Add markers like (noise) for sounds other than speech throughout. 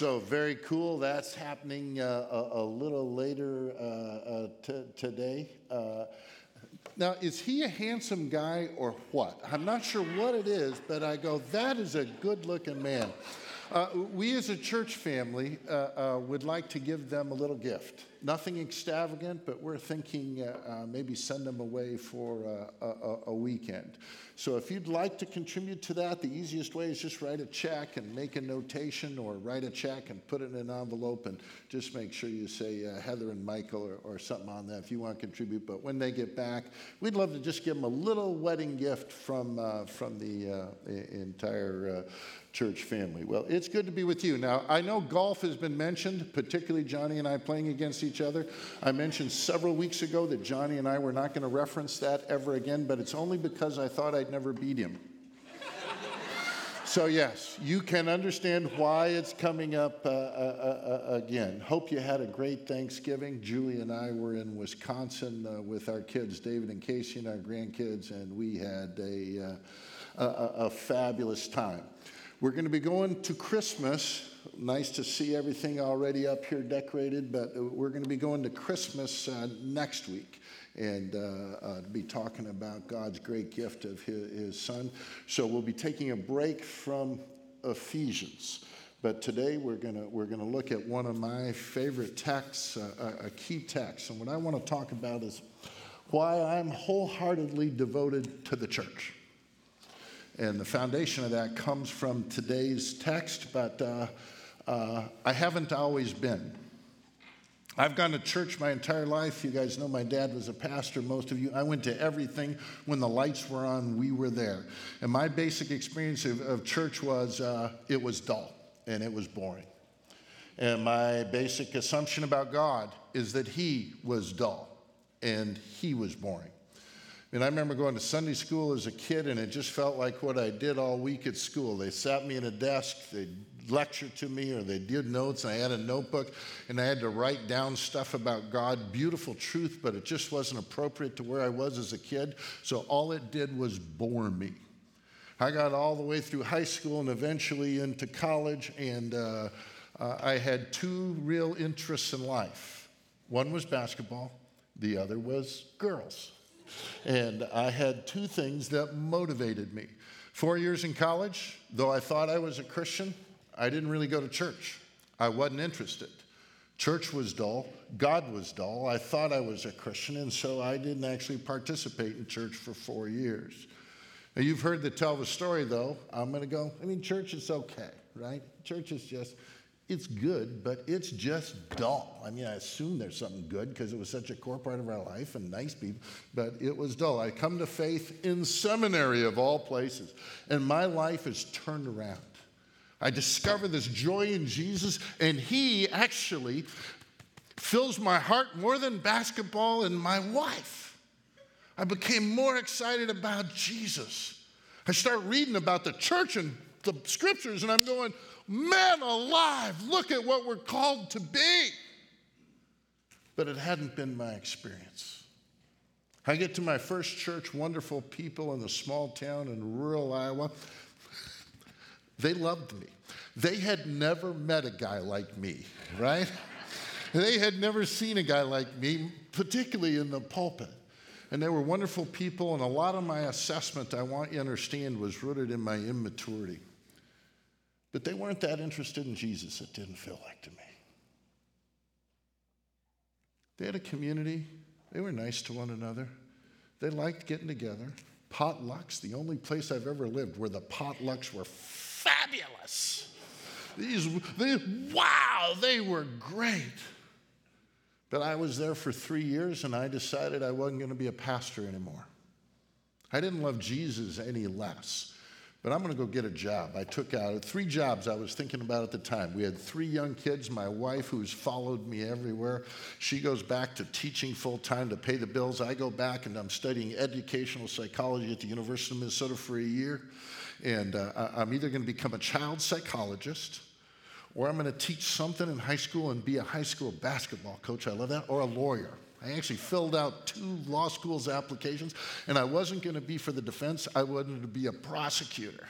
So, very cool. That's happening uh, a, a, little later uh, uh, t- today. Uh, now, is he a handsome guy or what? I'm not sure what it is, but I go, that is a good looking man. Uh, we as a church family uh, would like to give them a little gift nothing extravagant, but we're thinking uh, uh, maybe send them away for uh, a, a, weekend. So if you'd like to contribute to that, the easiest way is just write a check and make a notation, or write a check and put it in an envelope, and just make sure you say uh, Heather and Michael or, or, something on that if you want to contribute. But when they get back, we'd love to just give them a little wedding gift from uh, from the uh, entire church family. Well, it's good to be with you. Now, I know golf has been mentioned, particularly Johnny and I playing against each other. I mentioned several weeks ago that Johnny and I were not going to reference that ever again, but it's only because I thought I'd never beat him. So, yes, you can understand why it's coming up uh, uh, uh, again. Hope you had a great Thanksgiving. Julie and I were in Wisconsin uh, with our kids, David and Casey, and our grandkids, and we had a, uh, a, a fabulous time. We're going to be going to Christmas. Nice to see everything already up here decorated, but we're going to be going to Christmas uh, next week and uh, uh, be talking about God's great gift of his, his, Son. So we'll be taking a break from Ephesians. But today we're going we're gonna look at one of my favorite texts, uh, a key text. And what I want to talk about is why I'm wholeheartedly devoted to the church. And the foundation of that comes from today's text, but uh, uh, I haven't always been. I've gone to church my entire life. You guys know my dad was a pastor, most of you. I went to everything. When the lights were on, we were there. And my basic experience of, of church was uh, it was dull and it was boring. And my basic assumption about God is that He was dull and He was boring. And I remember going to Sunday school as a kid, and it just felt like what I did all week at school. They sat me in a desk, they'd lecture to me, or they did notes, and I had a notebook, and I had to write down stuff about God. Beautiful truth, but it just wasn't appropriate to where I was as a kid. So all it did was bore me. I got all the way through high school and eventually into college, and uh, uh, I had two real interests in life. One was basketball, the other was girls. And I had two things that motivated me. Four years in college, though I thought I was a Christian, I didn't really go to church. I wasn't interested. Church was dull. God was dull. I thought I was a Christian, and so I didn't actually participate in church for four years. Now, you've heard the tell the story, though. I'm going to go, I mean, church is okay, right? Church is just, it's good, but it's just dull. I mean, I assume there's something good because it was such a core part of our life and nice people, but it was dull. I come to faith in seminary of all places, and my life is turned around. I discover this joy in Jesus, and He actually fills my heart more than basketball and my wife. I became more excited about Jesus. I start reading about the church and the scriptures, and I'm going, man alive, look at what we're called to be. But it hadn't been my experience. I get to my first church, wonderful people in a small town in rural Iowa. They loved me. They had never met a guy like me, right? they had never seen a guy like me, particularly in the pulpit. And they were wonderful people, and a lot of my assessment, I want you to understand, was rooted in my immaturity. But they weren't that interested in Jesus, it didn't feel like to me. They had a community, they were nice to one another, they liked getting together. Potlucks, the only place I've ever lived where the potlucks were fabulous. These, wow, they were great. But I was there for three years and I decided I wasn't going to be a pastor anymore. I didn't love Jesus any less but I'm going to go get a job. I took out three jobs I was thinking about at the time. We had three young kids. My wife, who's followed me everywhere, she goes back to teaching full time to pay the bills. I go back and I'm studying educational psychology at the University of Minnesota for a year. And uh, I'm either going to become a child psychologist or I'm going to teach something in high school and be a high school basketball coach. I love that, or a lawyer. I actually filled out two law schools applications, and I wasn't going to be for the defense, I wanted to be a prosecutor.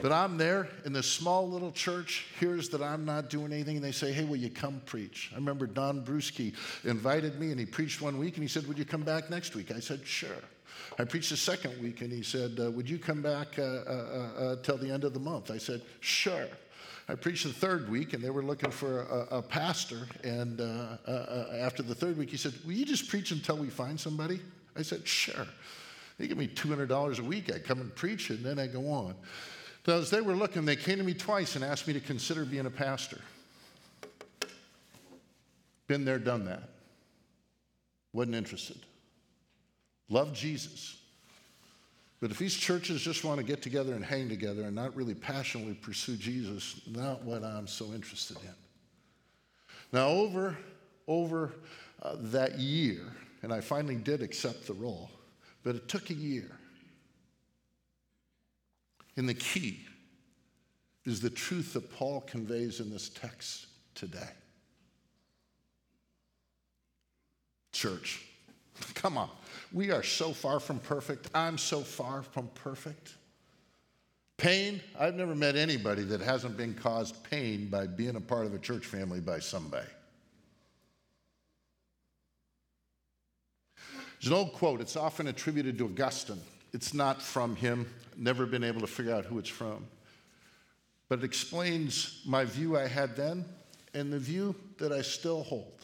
But I'm there in this small little church, hears that I'm not doing anything, and they say, Hey, will you come preach? I remember Don Bruschi invited me, and he preached one week, and he said, Would you come back next week? I said, Sure. I preached the second week, and he said, uh, Would you come back uh, uh, uh, till the end of the month? I said, Sure. I preached the third week, and they were looking for a, a pastor. And uh, uh, after the third week, he said, Will you just preach until we find somebody? I said, Sure. They give me $200 a week. I come and preach, and then I go on. So as they were looking, they came to me twice and asked me to consider being a pastor. Been there, done that. Wasn't interested. Love Jesus. But if these churches just want to get together and hang together and not really passionately pursue Jesus, not what I'm so interested in. Now, over, over uh, that year, and I finally did accept the role, but it took a year. And the key is the truth that Paul conveys in this text today. Church, (laughs) come on. We are so far from perfect. I'm so far from perfect. Pain, I've never met anybody that hasn't been caused pain by being a part of a church family by somebody. There's an old quote, it's often attributed to Augustine. It's not from him, never been able to figure out who it's from. But it explains my view I had then and the view that I still hold.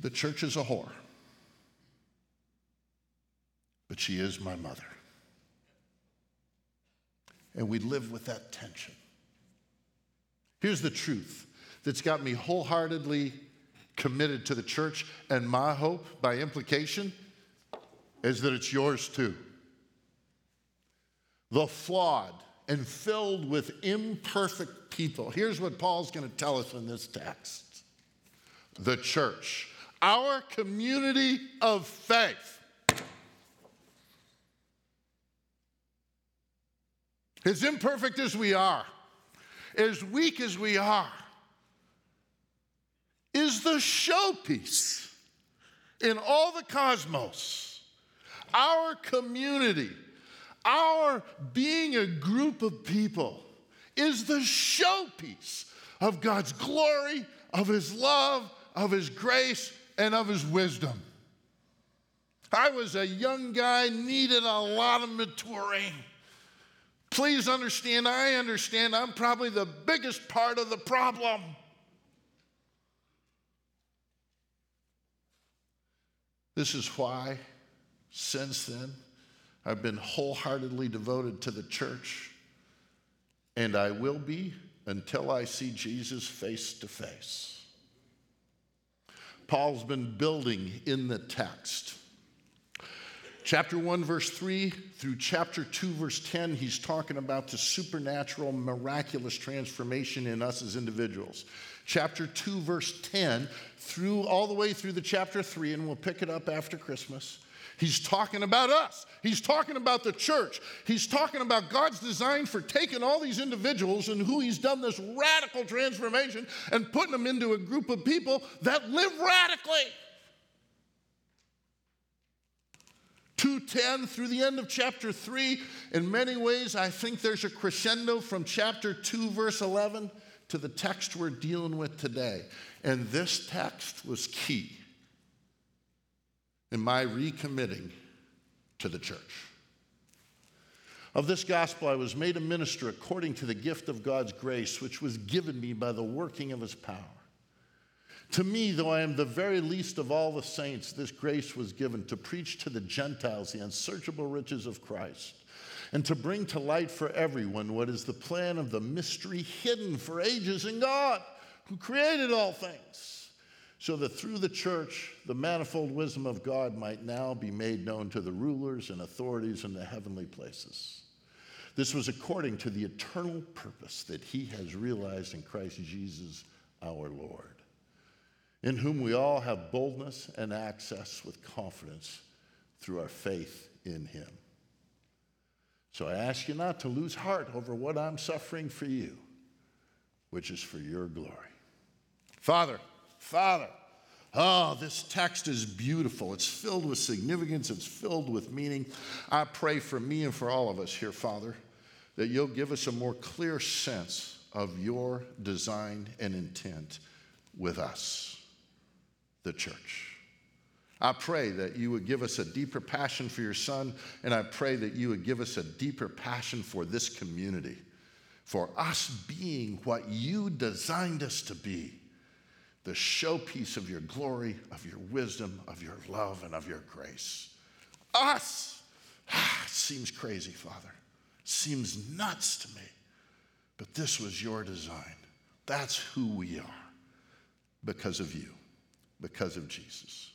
The church is a whore, but she is my mother. And we live with that tension. Here's the truth that's got me wholeheartedly committed to the church, and my hope, by implication, is that it's yours too. The flawed and filled with imperfect people. Here's what Paul's going to tell us in this text the church, our community of faith. As imperfect as we are, as weak as we are, is the showpiece in all the cosmos our community, our being a group of people is the showpiece of God's glory, of His love, of His grace, and of His wisdom. I was a young guy, needed a lot of maturing. Please understand, I understand I'm probably the biggest part of the problem. This is why since then, I've been wholeheartedly devoted to the church, and I will be until I see Jesus face to face. Paul's been building in the text. Chapter 1, verse 3 through chapter 2, verse 10, he's talking about the supernatural, miraculous transformation in us as individuals. Chapter 2, verse 10, through all the way through the chapter 3, and we'll pick it up after Christmas. He's talking about us. He's talking about the church. He's talking about God's design for taking all these individuals and who He's done this radical transformation and putting them into a group of people that live radically. 210 through the end of chapter 3. In many ways, I think there's a crescendo from chapter 2, verse 11, to the text we're dealing with today. And this text was key in my recommitting to the church. Of this gospel, I was made a minister according to the gift of God's grace, which was given me by the working of his power. To me, though I am the very least of all the saints, this grace was given to preach to the Gentiles the unsearchable riches of Christ and to bring to light for everyone what is the plan of the mystery hidden for ages in God, who created all things so that through the church, the manifold wisdom of God might now be made known to the rulers and authorities in the heavenly places. This was according to the eternal purpose that he has realized in Christ Jesus our Lord, in whom we all have boldness and access with confidence through our faith in him. So I ask you not to lose heart over what I'm suffering for you, which is for your glory. Father, Father, Oh, this text is beautiful. It's filled with significance, it's filled with meaning. I pray for me and for all of us here, Father, that you'll give us a more clear sense of your design and intent with us, the church. I pray that you would give us a deeper passion for your son, and I pray that you would give us a deeper passion for this community, for us being what you designed us to be the showpiece of your glory, of your wisdom, of your love, and of your grace. Us! Ah, seems crazy, Father. Seems nuts to me. But this was your design. That's who we are because of you, because of Jesus.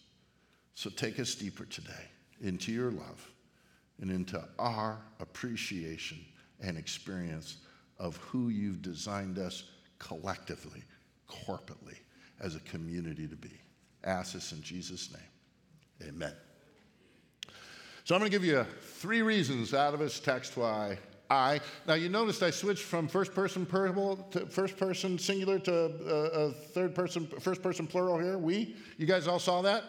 So take us deeper today into your love and into our appreciation and experience of who you've designed us collectively, corporately, as a community to be. Ask this in Jesus' name. Amen. So I'm going to give you three reasons out of this text why I. Now you noticed I switched from first person plural to first person singular to uh, third person first person plural here. We. You guys all saw that?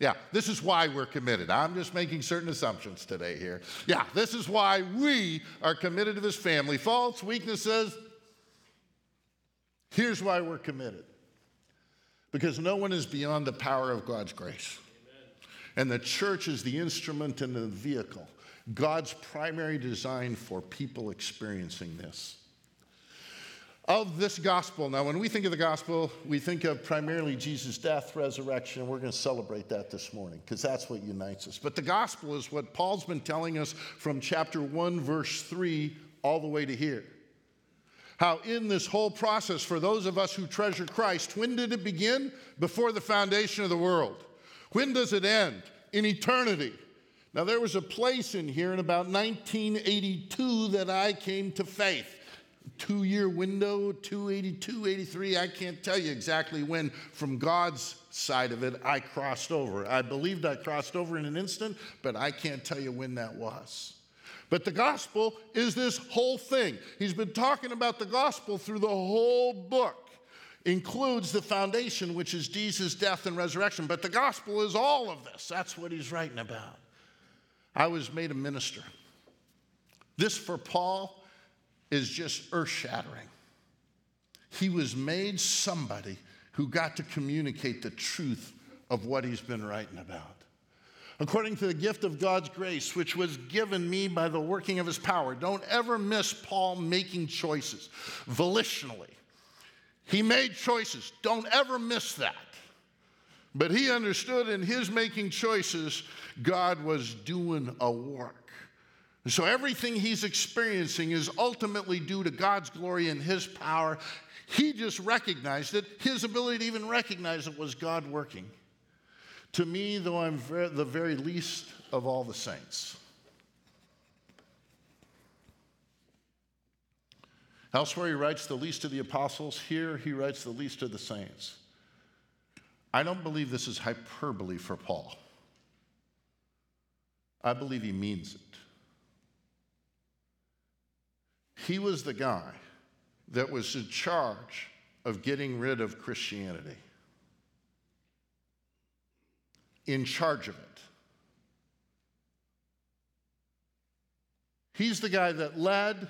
Yeah, this is why we're committed. I'm just making certain assumptions today here. Yeah, this is why we are committed to this family. Faults, weaknesses. Here's why we're committed because no one is beyond the power of God's grace. Amen. And the church is the instrument and the vehicle, God's primary design for people experiencing this of this gospel. Now, when we think of the gospel, we think of primarily Jesus' death, resurrection, and we're going to celebrate that this morning because that's what unites us. But the gospel is what Paul's been telling us from chapter 1, verse 3, all the way to here. How, in this whole process, for those of us who treasure Christ, when did it begin? Before the foundation of the world. When does it end? In eternity. Now, there was a place in here in about 1982 that I came to faith two year window, 282, 83. I can't tell you exactly when, from God's side of it, I crossed over. I believed I crossed over in an instant, but I can't tell you when that was. But the gospel is this whole thing. He's been talking about the gospel through the whole book. Includes the foundation, which is Jesus' death and resurrection. But the gospel is all of this. That's what he's writing about. I was made a minister. This for Paul is just earth shattering. He was made somebody who got to communicate the truth of what he's been writing about. According to the gift of God's grace, which was given me by the working of his power. Don't ever miss Paul making choices volitionally. He made choices. Don't ever miss that. But he understood in his making choices, God was doing a work. And so everything he's experiencing is ultimately due to God's glory and his power. He just recognized it. His ability to even recognize it was God working. To me, though I'm the very least of all the saints. Elsewhere, he writes the least of the apostles. Here, he writes the least of the saints. I don't believe this is hyperbole for Paul. I believe he means it. He was the guy that was in charge of getting rid of Christianity, in charge of it. He's the guy that led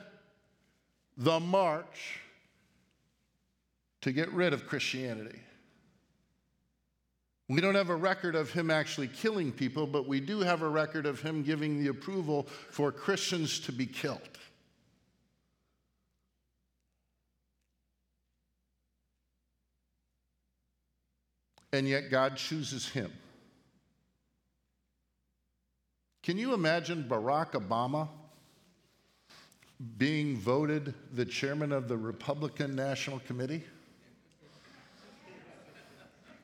the march to get rid of Christianity. We don't have a record of him actually killing people, but we do have a record of him giving the approval for Christians to be killed. and yet God chooses him. Can you imagine Barack Obama being voted the chairman of the Republican National Committee?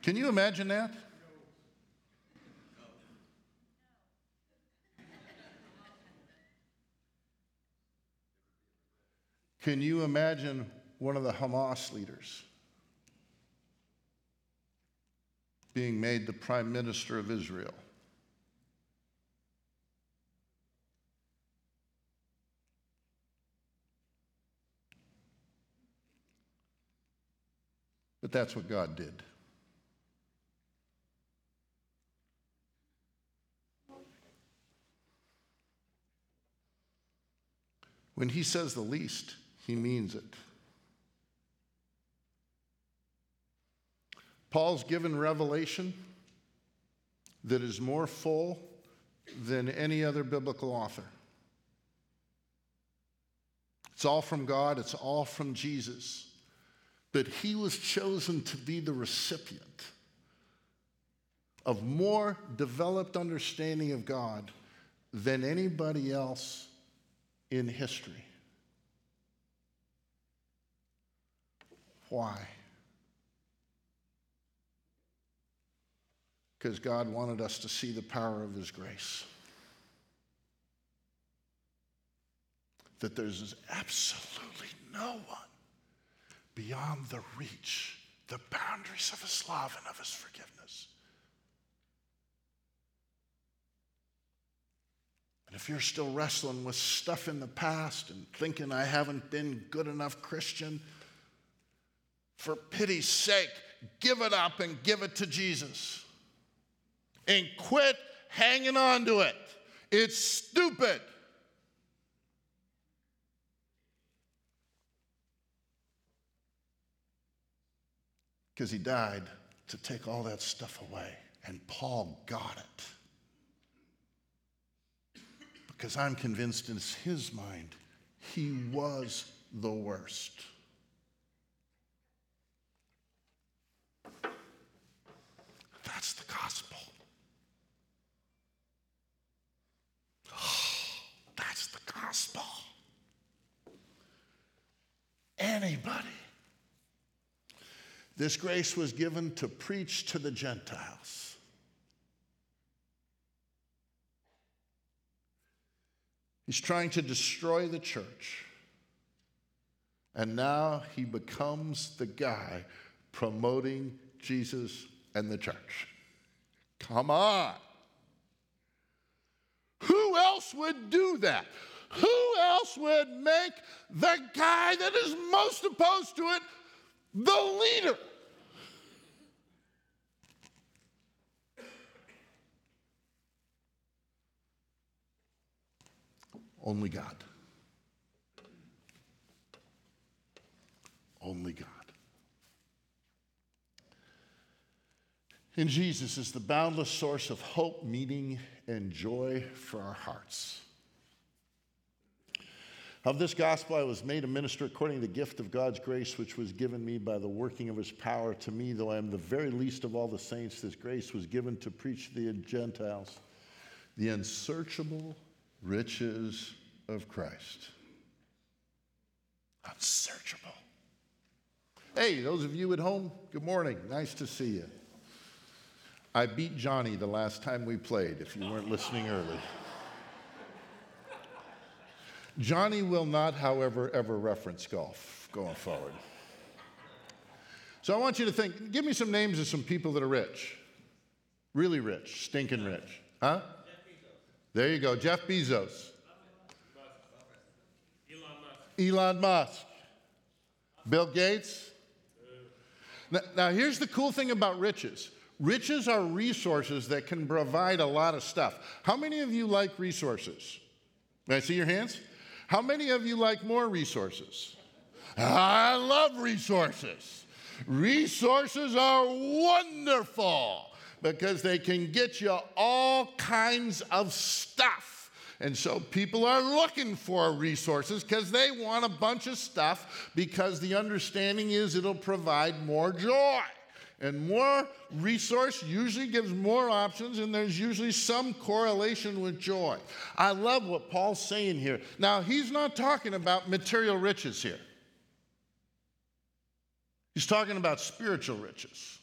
Can you imagine that? Can you imagine one of the Hamas leaders being made the prime minister of Israel. But that's what God did. When he says the least, he means it. Paul's given revelation that is more full than any other biblical author. It's all from God, it's all from Jesus. But he was chosen to be the recipient of more developed understanding of God than anybody else in history. Why? Because God wanted us to see the power of His grace. That there's absolutely no one beyond the reach, the boundaries of His love and of His forgiveness. And if you're still wrestling with stuff in the past and thinking I haven't been good enough Christian, for pity's sake, give it up and give it to Jesus. And quit hanging on to it. It's stupid. Because he died to take all that stuff away. And Paul got it because I'm convinced in his mind he was the worst. That's the gospel. Oh, that's the gospel. Anybody. This grace was given to preach to the Gentiles. He's trying to destroy the church. And now he becomes the guy promoting Jesus and the church. Come on. Who else would do that? Who else would make the guy that is most opposed to it the leader? Only God. Only God. And Jesus is the boundless source of hope, meaning, and joy for our hearts. Of this gospel, I was made a minister according to the gift of God's grace, which was given me by the working of his power to me, though I am the very least of all the saints. This grace was given to preach to the Gentiles the unsearchable riches of Christ. Unsearchable. Hey, those of you at home, good morning. Nice to see you. I beat Johnny the last time we played, if you weren't listening early. Johnny will not, however, ever reference golf going forward. So I want you to think give me some names of some people that are rich. Really rich, stinking rich. Huh? There you go, Jeff Bezos. Elon Musk. Bill Gates. Now, now, here's the cool thing about riches riches are resources that can provide a lot of stuff. How many of you like resources? May I see your hands? How many of you like more resources? I love resources. Resources are wonderful because they can get you all kinds of stuff. And so people are looking for resources because they want a bunch of stuff because the understanding is it'll provide more joy. And more resource usually gives more options, and there's usually some correlation with joy. I love what Paul's saying here. Now, he's not talking about material riches here, he's talking about spiritual riches.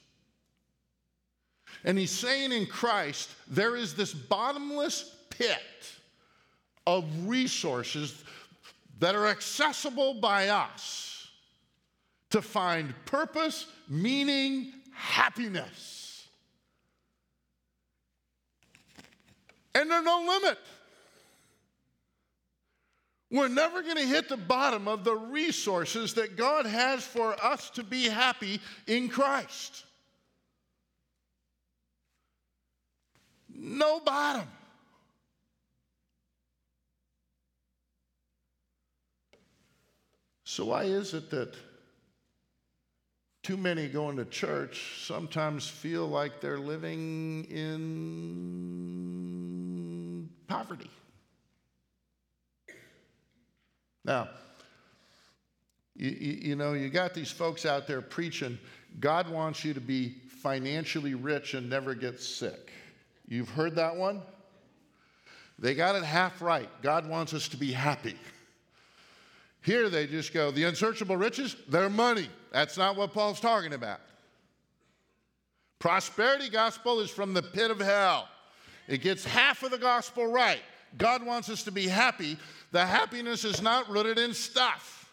And he's saying in Christ, there is this bottomless pit of resources that are accessible by us to find purpose, meaning, happiness. And there's no limit. We're never going to hit the bottom of the resources that God has for us to be happy in Christ. No bottom. So, why is it that too many going to church sometimes feel like they're living in poverty? Now, you, you, know, you got these folks out there preaching, God wants you to be financially rich and never get sick. You've heard that one? They got it half right. God wants us to be happy. Here they just go, the unsearchable riches, they're money. That's not what Paul's talking about. Prosperity gospel is from the pit of hell. It gets half of the gospel right. God wants us to be happy. The happiness is not rooted in stuff.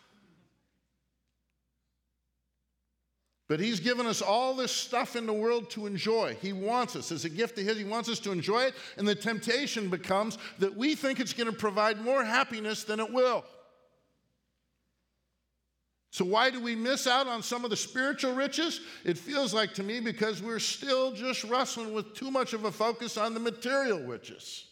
But He's given us all this stuff in the world to enjoy. He wants us, as a gift of His, He wants us to enjoy it. And the temptation becomes that we think it's going to provide more happiness than it will. So, why do we miss out on some of the spiritual riches? It feels like to me because we're still just wrestling with too much of a focus on the material riches.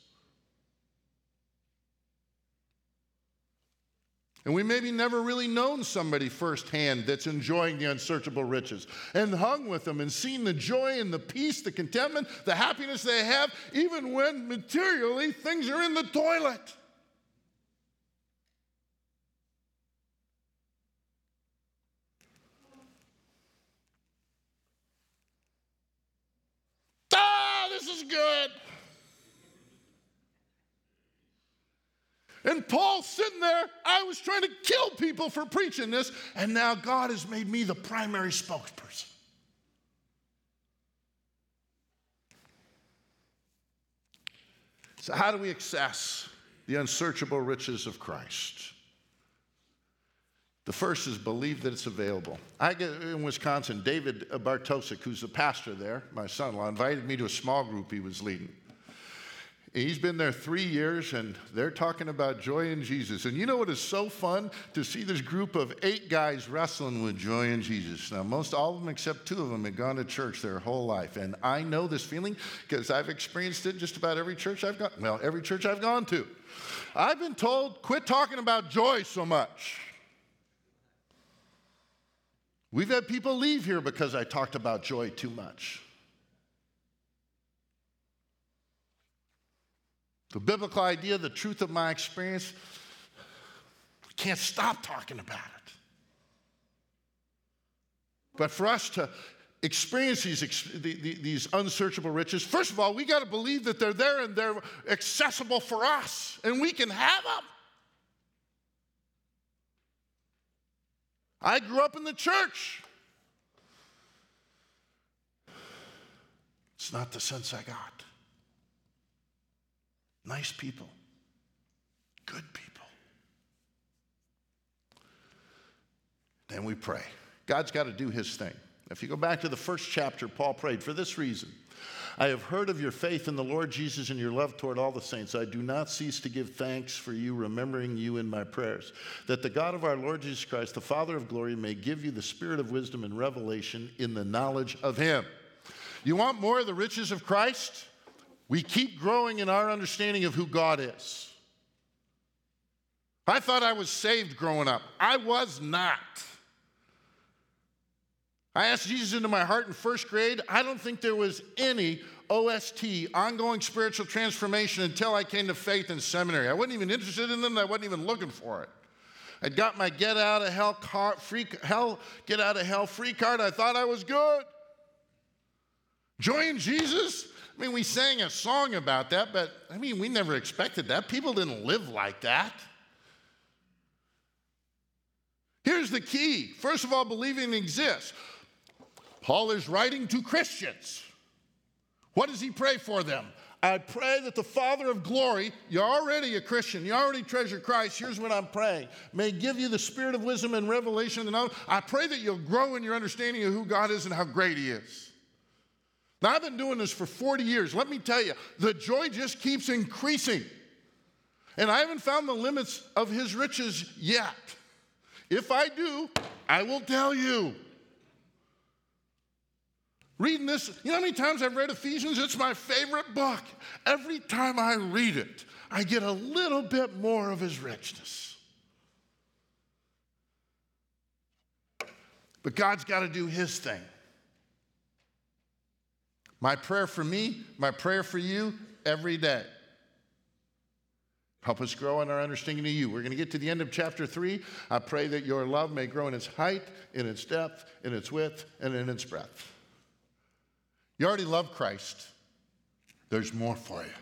And we maybe never really known somebody firsthand that's enjoying the unsearchable riches and hung with them and seen the joy and the peace, the contentment, the happiness they have, even when materially things are in the toilet. Ah, this is good. And Paul's sitting there, I was trying to kill people for preaching this, and now God has made me the primary spokesperson. So, how do we access the unsearchable riches of Christ? The first is believe that it's available. I get in Wisconsin, David Bartosik, who's the pastor there, my son in law, invited me to a small group he was leading. He's been there three years and they're talking about joy in Jesus. And you know what is so fun? To see this group of eight guys wrestling with joy in Jesus. Now, most all of them, except two of them, had gone to church their whole life. And I know this feeling because I've experienced it just about every church I've gone, well, every church I've gone to. I've been told, quit talking about joy so much. We've had people leave here because I talked about joy too much. The biblical idea, the truth of my experience, I can't stop talking about it. But for us to experience these, these unsearchable riches, first of all, we got to believe that they're there and they're accessible for us, and we can have them. I grew up in the church. It's not the sense I got. Nice people, good people. Then we pray. God's got to do his thing. If you go back to the first chapter, Paul prayed for this reason I have heard of your faith in the Lord Jesus and your love toward all the saints. I do not cease to give thanks for you, remembering you in my prayers, that the God of our Lord Jesus Christ, the Father of glory, may give you the spirit of wisdom and revelation in the knowledge of him. You want more of the riches of Christ? We keep growing in our understanding of who God is. I thought I was saved growing up. I was not. I asked Jesus into my heart in first grade. I don't think there was any OST, ongoing spiritual transformation, until I came to faith in seminary. I wasn't even interested in them, I wasn't even looking for it. I got my get out of hell free hell, get out of hell free card. I thought I was good. Join Jesus? I mean, we sang a song about that, but I mean, we never expected that. People didn't live like that. Here's the key. First of all, believing exists. Paul is writing to Christians. What does he pray for them? I pray that the Father of glory, you're already a Christian, you already treasure Christ. Here's what I'm praying. May give you the spirit of wisdom and revelation. And I pray that you'll grow in your understanding of who God is and how great He is. Now, I've been doing this for 40 years. Let me tell you, the joy just keeps increasing. And I haven't found the limits of His riches yet. If I do, I will tell you. Reading this, you know how many times I've read Ephesians? It's my favorite book. Every time I read it, I get a little bit more of his richness. But God's got to do His thing. My prayer for me, my prayer for you every day. Help us grow in our understanding of you. We're going to get to the end of chapter three. I pray that your love may grow in its height, in its depth, in its width, and in its breadth. You already love Christ. There's more for you.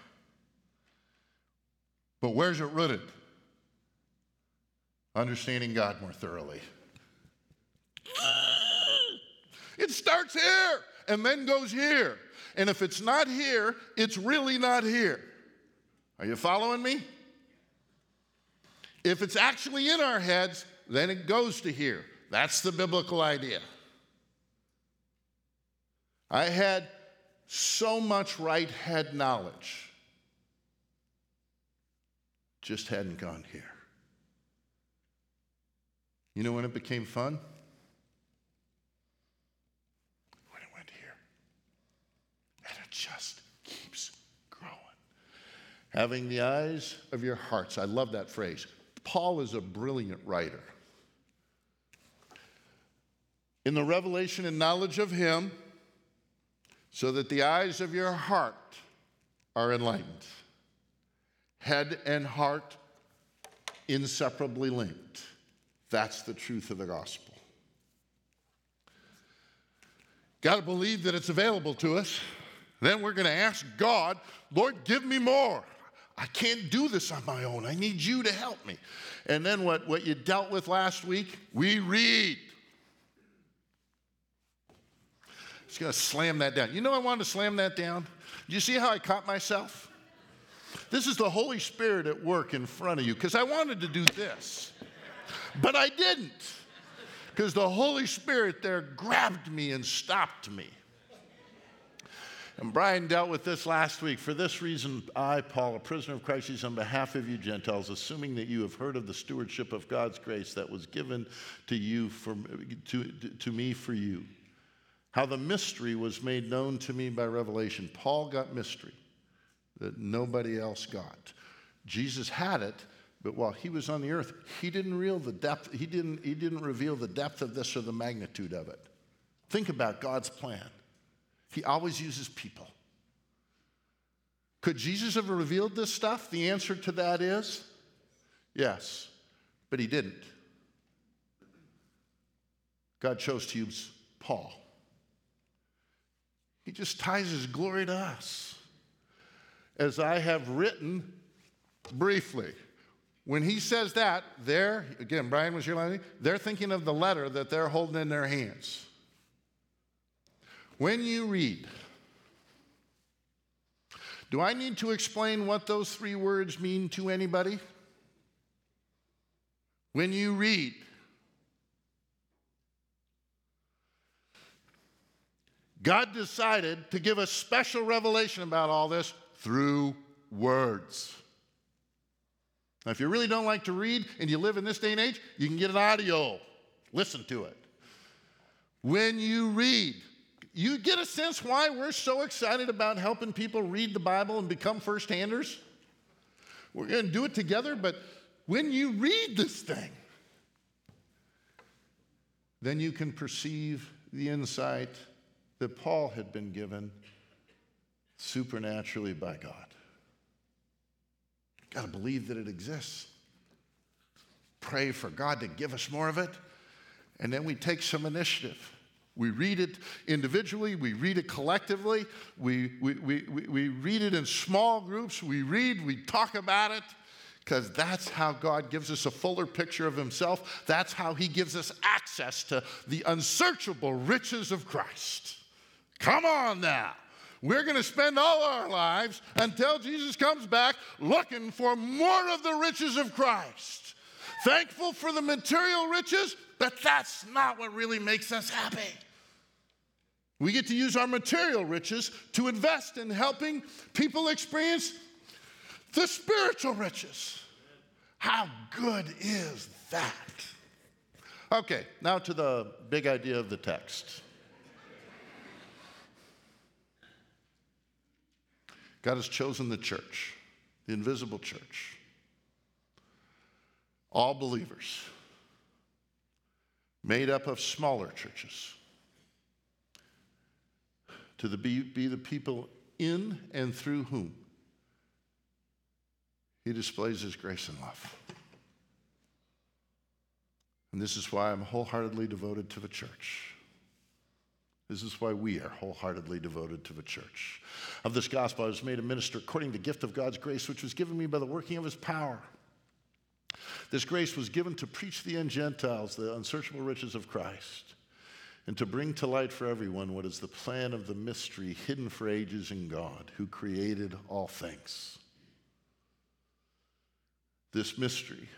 But where's it rooted? Understanding God more thoroughly. It starts here and then goes here. And if it's not here, it's really not here. Are you following me? If it's actually in our heads, then it goes to here. That's the biblical idea. I had so much right head knowledge, just hadn't gone here. You know when it became fun? When it went here. And it just keeps growing. Having the eyes of your hearts. I love that phrase. Paul is a brilliant writer. In the revelation and knowledge of Him, so that the eyes of your heart are enlightened. Head and heart inseparably linked. That's the truth of the gospel. Got to believe that it's available to us. Then we're going to ask God, Lord, give me more. I can't do this on my own. I need you to help me. And then what, what you dealt with last week, we read. Just going to slam that down. You know, I wanted to slam that down. Do you see how I caught myself? This is the Holy Spirit at work in front of you because I wanted to do this, but I didn't because the Holy Spirit there grabbed me and stopped me. And Brian dealt with this last week. For this reason, I, Paul, a prisoner of Christ Jesus, on behalf of you Gentiles, assuming that you have heard of the stewardship of God's grace that was given to you for, to, to me for you, how the mystery was made known to me by revelation. Paul got mystery that nobody else got. Jesus had it, but while he was on the earth, he didn't reveal the depth, he didn't, he didn't reveal the depth of this or the magnitude of it. Think about God's plan. He always uses people. Could Jesus have revealed this stuff? The answer to that is yes, but he didn't. God chose to use Paul. He just ties his glory to us. As I have written briefly, when he says that, they're, again, Brian was line, they're thinking of the letter that they're holding in their hands. When you read, do I need to explain what those three words mean to anybody? When you read, God decided to give a special revelation about all this through words. Now, if you really don't like to read and you live in this day and age, you can get an audio. Listen to it. When you read, you get a sense why we're so excited about helping people read the Bible and become first handers? We're going to do it together, but when you read this thing, then you can perceive the insight that Paul had been given supernaturally by God. Got to believe that it exists. Pray for God to give us more of it, and then we take some initiative. We read it individually, we read it collectively, we, we, we, we, read it in small groups, we read, we talk about it, because that's how God gives us a fuller picture of Himself. That's how He gives us access to the unsearchable riches of Christ. Come on now. We're going to spend all our lives until Jesus comes back looking for more of the riches of Christ. Thankful for the material riches, but that's not what really makes us happy. We get to use our material riches to invest in helping people experience the spiritual riches. How good is that? Okay, now to the big idea of the text. God has chosen the church, the invisible church, all believers, made up of smaller churches to the, be, be the people in and through whom he displays his grace and love. And this is why I'm wholeheartedly devoted to the church. This is why we are wholeheartedly devoted to the church. Of this gospel, I was made a minister according to the gift of God's grace, which was given me by the working of his power. This grace was given to preach the Gentiles the unsearchable riches of Christ and to bring to light for everyone what is the plan of the mystery hidden for ages in God, who created all things. This mystery,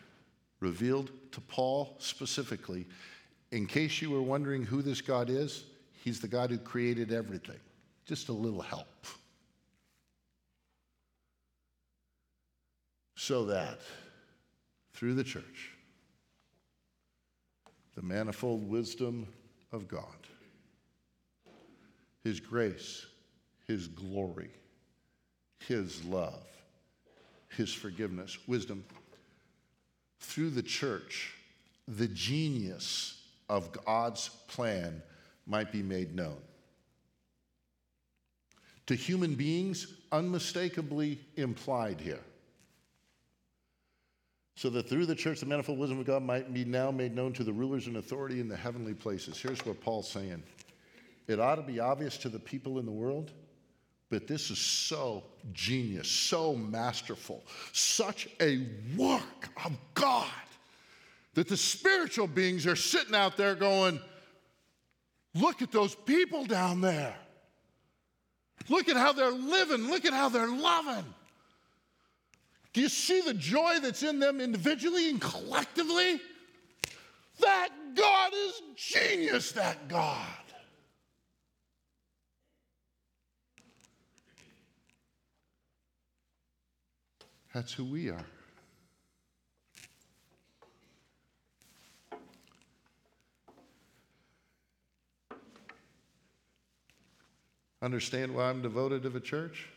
revealed to Paul specifically, in case you were wondering who this God is, He's the God who created everything. Just a little help. So that through the church, the manifold wisdom of God, His grace, His glory, His love, His forgiveness, wisdom, through the church, the genius of God's plan might be made known. To human beings, unmistakably implied here. So that through the church, the manifold wisdom of God might be now made known to the rulers and authority in the heavenly places. Here's what Paul's saying it ought to be obvious to the people in the world, but this is so genius, so masterful, such a work of God that the spiritual beings are sitting out there going, Look at those people down there. Look at how they're living. Look at how they're loving. Do you see the joy that's in them individually and collectively? That God is genius, that God. That's who we are. Understand why I'm devoted to the church?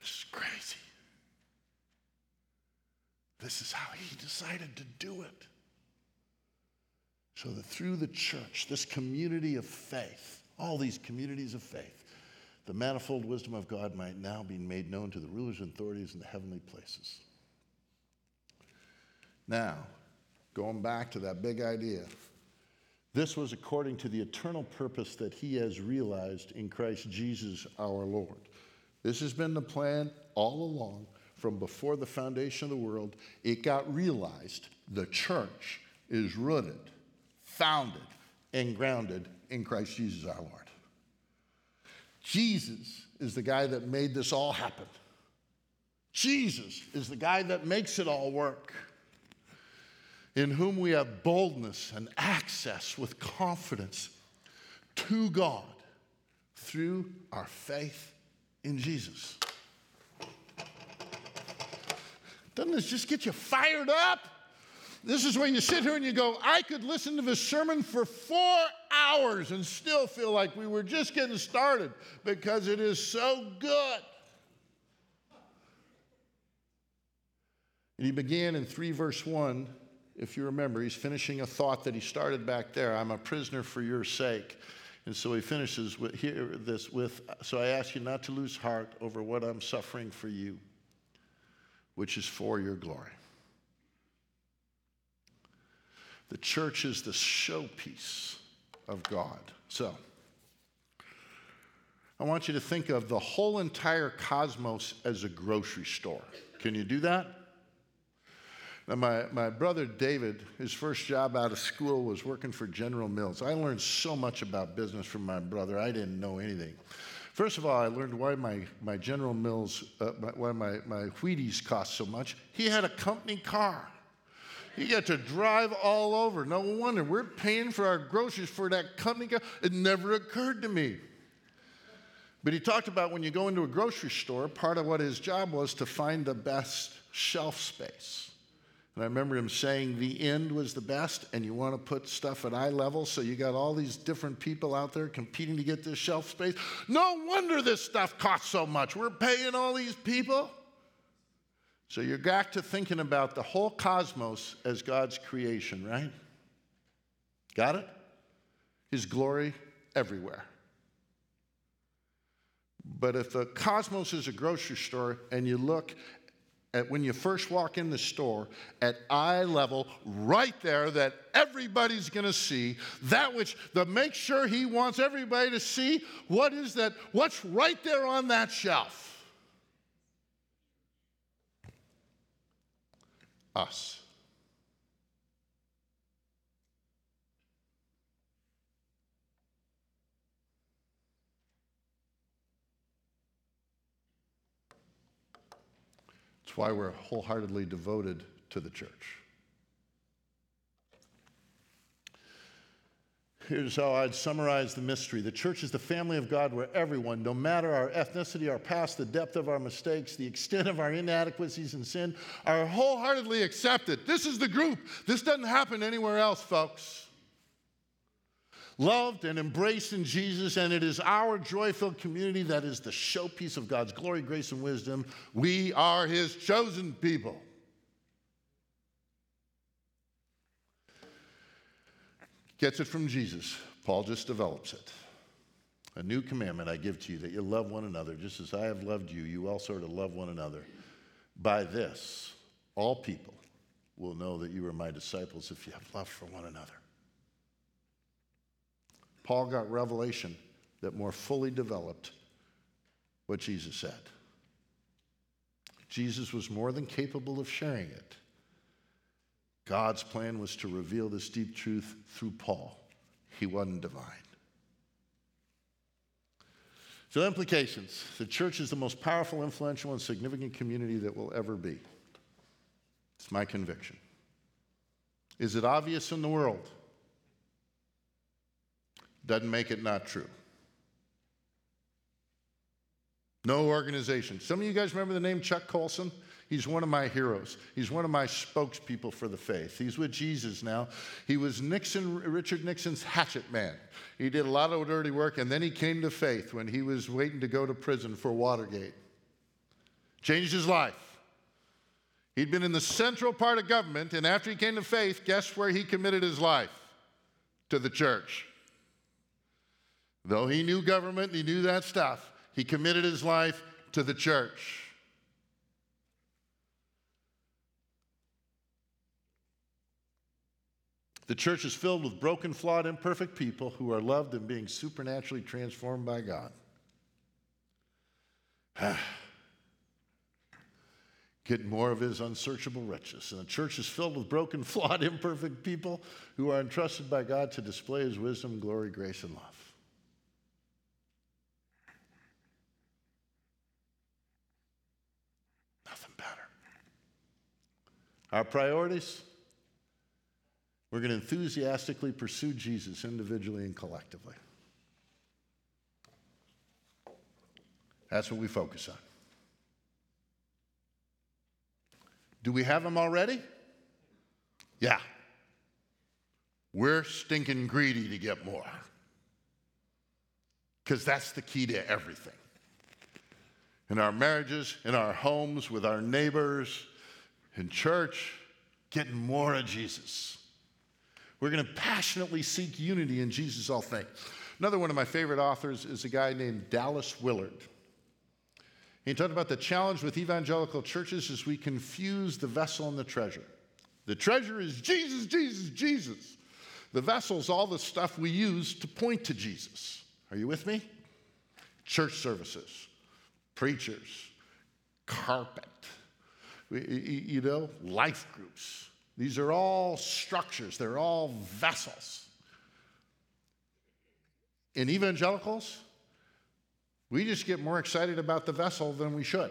This is crazy. This is how he decided to do it. So that through the church, this community of faith, all these communities of faith, the manifold wisdom of God might now be made known to the rulers and authorities in the heavenly places. Now, going back to that big idea this was according to the eternal purpose that he has realized in Christ Jesus our Lord. This has been the plan all along from before the foundation of the world. It got realized the church is rooted, founded, and grounded in Christ Jesus our Lord. Jesus is the guy that made this all happen. Jesus is the guy that makes it all work in whom we have boldness and access with confidence to God through our faith in Jesus. Doesn't this just get you fired up? This is where you sit here and you go, I could listen to this sermon for four hours and still feel like we were just getting started because it is so good. And he began in 3 verse 1 if you remember, he's finishing a thought that he started back there I'm a prisoner for your sake. And so he finishes with here, this with, so I ask you not to lose heart over what I'm suffering for you, which is for your glory. The church is the showpiece of God. So, I want you to think of the whole entire cosmos as a grocery store. Can you do that? Now, my, my brother David, his first job out of school was working for General Mills. I learned so much about business from my brother, I didn't know anything. First of all, I learned why my, my General Mills, uh, why my, my Wheaties cost so much. He had a company car. He got to drive all over. No wonder we're paying for our groceries for that company car. It never occurred to me. But he talked about when you go into a grocery store, part of what his job was to find the best shelf space. And I remember him saying the end was the best, and you want to put stuff at eye level, so you got all these different people out there competing to get this shelf space. No wonder this stuff costs so much. We're paying all these people. So you're back to thinking about the whole cosmos as God's creation, right? Got it? His glory everywhere. But if the cosmos is a grocery store and you look at when you first walk in the store at eye level, right there, that everybody's going to see, that which the make sure he wants everybody to see, what is that? What's right there on that shelf? Us. Why we're wholeheartedly devoted to the church. Here's how I'd summarize the mystery. The church is the family of God where everyone, no matter our ethnicity, our past, the depth of our mistakes, the extent of our inadequacies and sin, are wholeheartedly accepted. This is the group. This doesn't happen anywhere else, folks loved and embraced in Jesus, and it is our joy filled community that is the showpiece of God's glory, grace, and wisdom. We are His chosen people. Gets it from Jesus. Paul just develops it. A new commandment I give to you that you love one another, just as I have loved you, you also are to love one another. By this, all people will know that you are my disciples if you have love for one another. Paul got revelation that more fully developed what Jesus said. Jesus was more than capable of sharing it. God's plan was to reveal this deep truth through Paul. He wasn't divine. So, implications the church is the most powerful, influential, and significant community that will ever be. It's my conviction. Is it obvious in the world? Doesn't make it not true. No organization. Some of you guys remember the name Chuck Colson? He's one of my heroes. He's one of my spokespeople for the faith. He's with Jesus now. He was Nixon, Richard Nixon's hatchet man. He did a lot of dirty work, and then he came to faith when he was waiting to go to prison for Watergate. Changed his life. He'd been in the central part of government, and after he came to faith, guess where he committed his life? To the church. Though he knew government, he knew that stuff, he committed his life to the church. The church is filled with broken, flawed, imperfect people who are loved and being supernaturally transformed by God. (sighs) Get more of his unsearchable riches. And the church is filled with broken, (laughs) flawed, imperfect people who are entrusted by God to display his wisdom, glory, grace, and love. Our priorities? We're going to enthusiastically pursue Jesus individually and collectively. That's what we focus on. Do we have them already? Yeah. We're stinking greedy to get more. Because that's the key to everything. In our marriages, in our homes, with our neighbors, in church, getting more of Jesus. We're going to passionately seek unity in Jesus, all things. Another one of my favorite authors is a guy named Dallas Willard. He talked about the challenge with evangelical churches is we confuse the vessel and the treasure. The treasure is Jesus, Jesus, Jesus. The vessel is all the stuff we use to point to Jesus. Are you with me? Church services, preachers, carpet, you know, life groups. These are all structures, they're all vessels. In evangelicals, we just get more excited about the vessel than we should.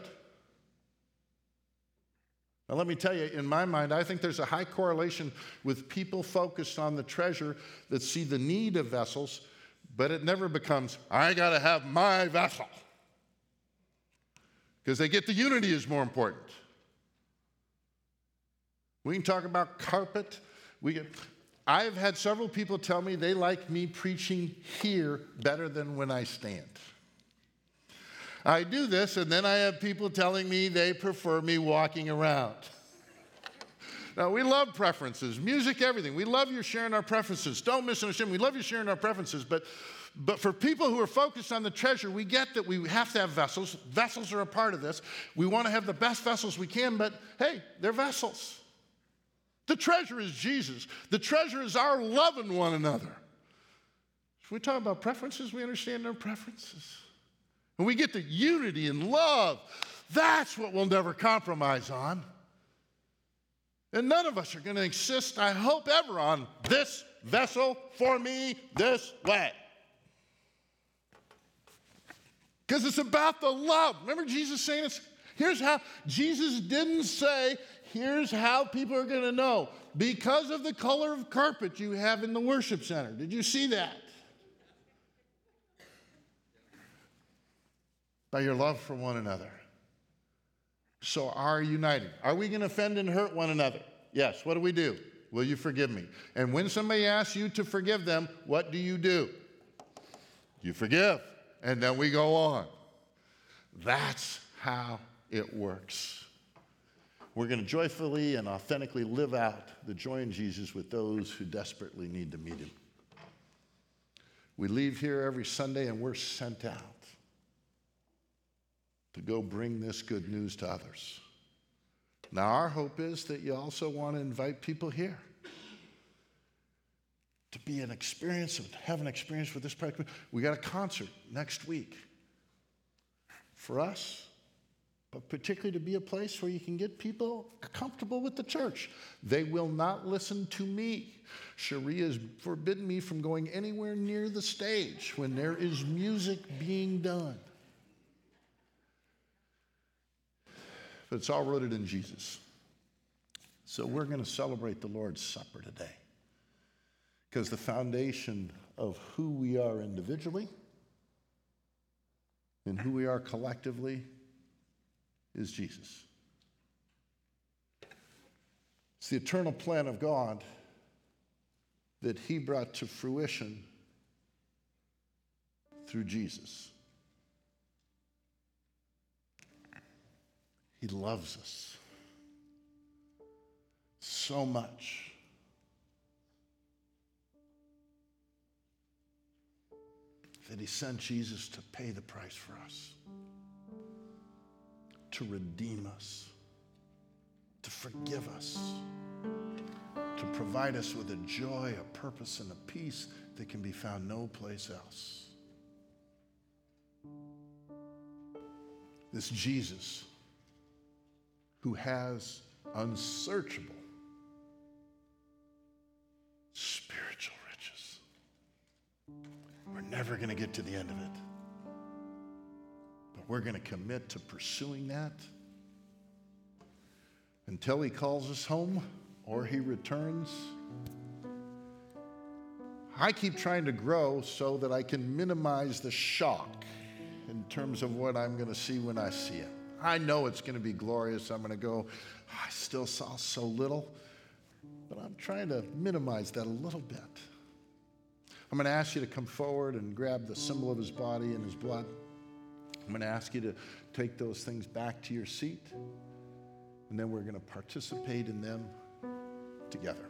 Now, let me tell you, in my mind, I think there's a high correlation with people focused on the treasure that see the need of vessels, but it never becomes, I got to have my vessel. Because they get the unity is more important. We can talk about carpet. We can, I've had several people tell me they like me preaching here better than when I stand. I do this, and then I have people telling me they prefer me walking around. Now, we love preferences, music, everything. We love you sharing our preferences. Don't misunderstand. We love you sharing our preferences, but, but for people who are focused on the treasure, we get that we have to have vessels. Vessels are a part of this. We want to have the best vessels we can, but hey, they're vessels. The treasure is Jesus, the treasure is our loving one another. If we talk about preferences, we understand our preferences. When we get the unity and love, that's what we'll never compromise on. And none of us are going to insist, I hope, ever on this vessel for me this way. Because it's about the love. Remember Jesus saying this? Here's how Jesus didn't say, here's how people are going to know. Because of the color of carpet you have in the worship center. Did you see that? By your love for one another. So are united. Are we going to offend and hurt one another? Yes. What do we do? Will you forgive me? And when somebody asks you to forgive them, what do you do? You forgive. And then we go on. That's how it works. We're going to joyfully and authentically live out the joy in Jesus with those who desperately need to meet him. We leave here every Sunday and we're sent out to go bring this good news to others. Now, our hope is that you also want to invite people here to be an experience and have an experience with this practice. We got a concert next week for us, but particularly to be a place where you can get people comfortable with the church. They will not listen to me. Sharia has forbidden me from going anywhere near the stage when there is music being done. but it's all rooted in Jesus. So we're going to celebrate the Lord's Supper today because the foundation of who we are individually and who we are collectively is Jesus. It's the eternal plan of God that He brought to fruition through Jesus. He loves us so much. That he sent Jesus to pay the price for us, to redeem us, to forgive us, to provide us with a joy, a purpose, and a peace that can be found no place else. This Jesus who has unsearchable spiritual riches. We're never going to get to the end of it. We're going to commit to pursuing that until he calls us home or he returns. I keep trying to grow so that I can minimize the shock in terms of what I'm going to see when I see it. I know it's going to be glorious. I'm going to go, ah, I still saw so little, but I'm trying to minimize that a little bit. I'm going to ask you to come forward and grab the symbol of his body and his blood. I'm going to ask you to take those things back to your seat, and then we're going to participate in them together.